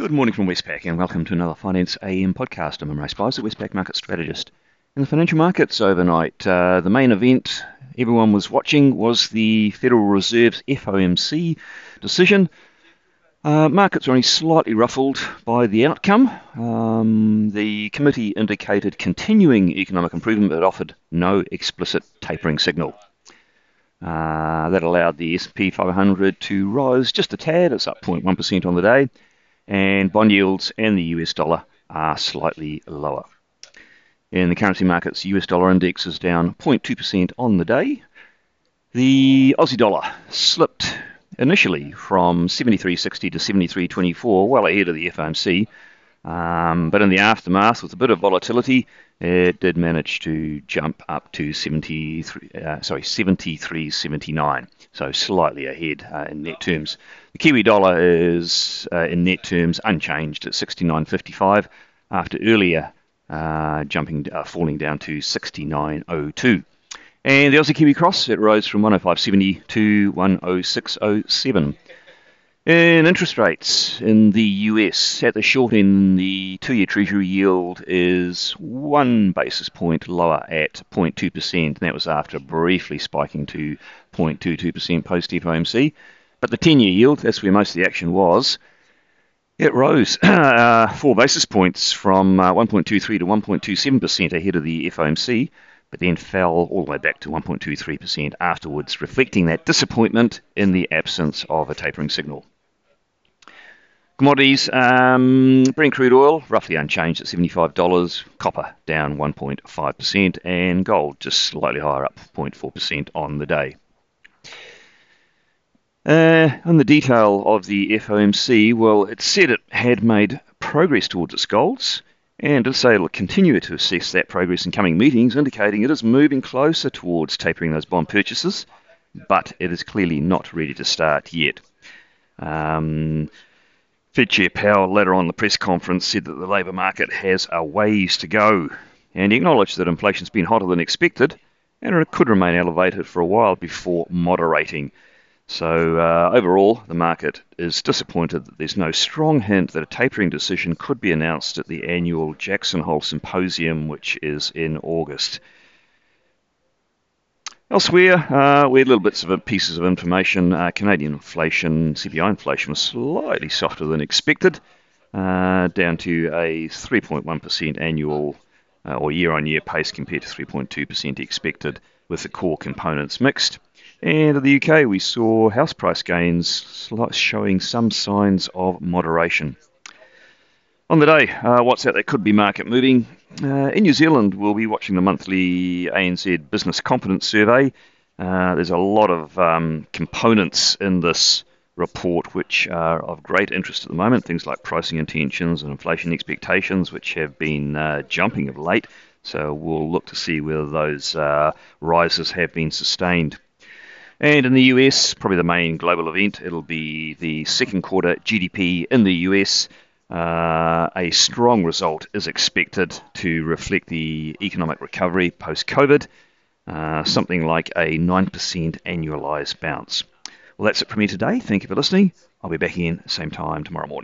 Good morning from Westpac and welcome to another Finance AM podcast. I'm Ray Spicer, Westpac Market Strategist. In the financial markets overnight, uh, the main event everyone was watching was the Federal Reserve's FOMC decision. Uh, markets were only slightly ruffled by the outcome. Um, the committee indicated continuing economic improvement but offered no explicit tapering signal. Uh, that allowed the S&P 500 to rise just a tad. It's up 0.1% on the day and bond yields and the US dollar are slightly lower. In the currency markets, US dollar index is down 0.2% on the day. The Aussie dollar slipped initially from 73.60 to 73.24, well ahead of the FOMC. Um, but in the aftermath, with a bit of volatility, it did manage to jump up to 73, uh, sorry, 73.79, so slightly ahead uh, in net terms. The Kiwi dollar is uh, in net terms unchanged at 69.55 after earlier uh, jumping, uh, falling down to 69.02. And the Aussie Kiwi Cross, it rose from 105.70 to 106.07. In interest rates in the US, at the short end, the two year Treasury yield is one basis point lower at 0.2%, and that was after briefly spiking to 0.22% post FOMC. But the 10 year yield, that's where most of the action was, it rose uh, four basis points from uh, 1.23 to 1.27% ahead of the FOMC, but then fell all the way back to 1.23% afterwards, reflecting that disappointment in the absence of a tapering signal. Commodities, um, Brent crude oil roughly unchanged at $75, copper down 1.5%, and gold just slightly higher up 0.4% on the day. Uh, on the detail of the FOMC, well, it said it had made progress towards its goals, and it say it'll continue to assess that progress in coming meetings, indicating it is moving closer towards tapering those bond purchases, but it is clearly not ready to start yet. Um, Fed Chair Powell later on the press conference said that the labour market has a ways to go, and he acknowledged that inflation's been hotter than expected, and it could remain elevated for a while before moderating. So uh, overall, the market is disappointed that there's no strong hint that a tapering decision could be announced at the annual Jackson Hole Symposium, which is in August. Elsewhere, uh, we had little bits of pieces of information. Uh, Canadian inflation, CPI inflation, was slightly softer than expected, uh, down to a 3.1% annual uh, or year-on-year pace compared to 3.2% expected, with the core components mixed. And in the UK, we saw house price gains showing some signs of moderation. On the day, uh, what's out there could be market moving? Uh, in New Zealand, we'll be watching the monthly ANZ Business Confidence Survey. Uh, there's a lot of um, components in this report which are of great interest at the moment, things like pricing intentions and inflation expectations, which have been uh, jumping of late. So we'll look to see whether those uh, rises have been sustained. And in the US, probably the main global event, it'll be the second quarter GDP in the US. Uh, a strong result is expected to reflect the economic recovery post COVID, uh, something like a 9% annualized bounce. Well, that's it from me today. Thank you for listening. I'll be back in same time tomorrow morning.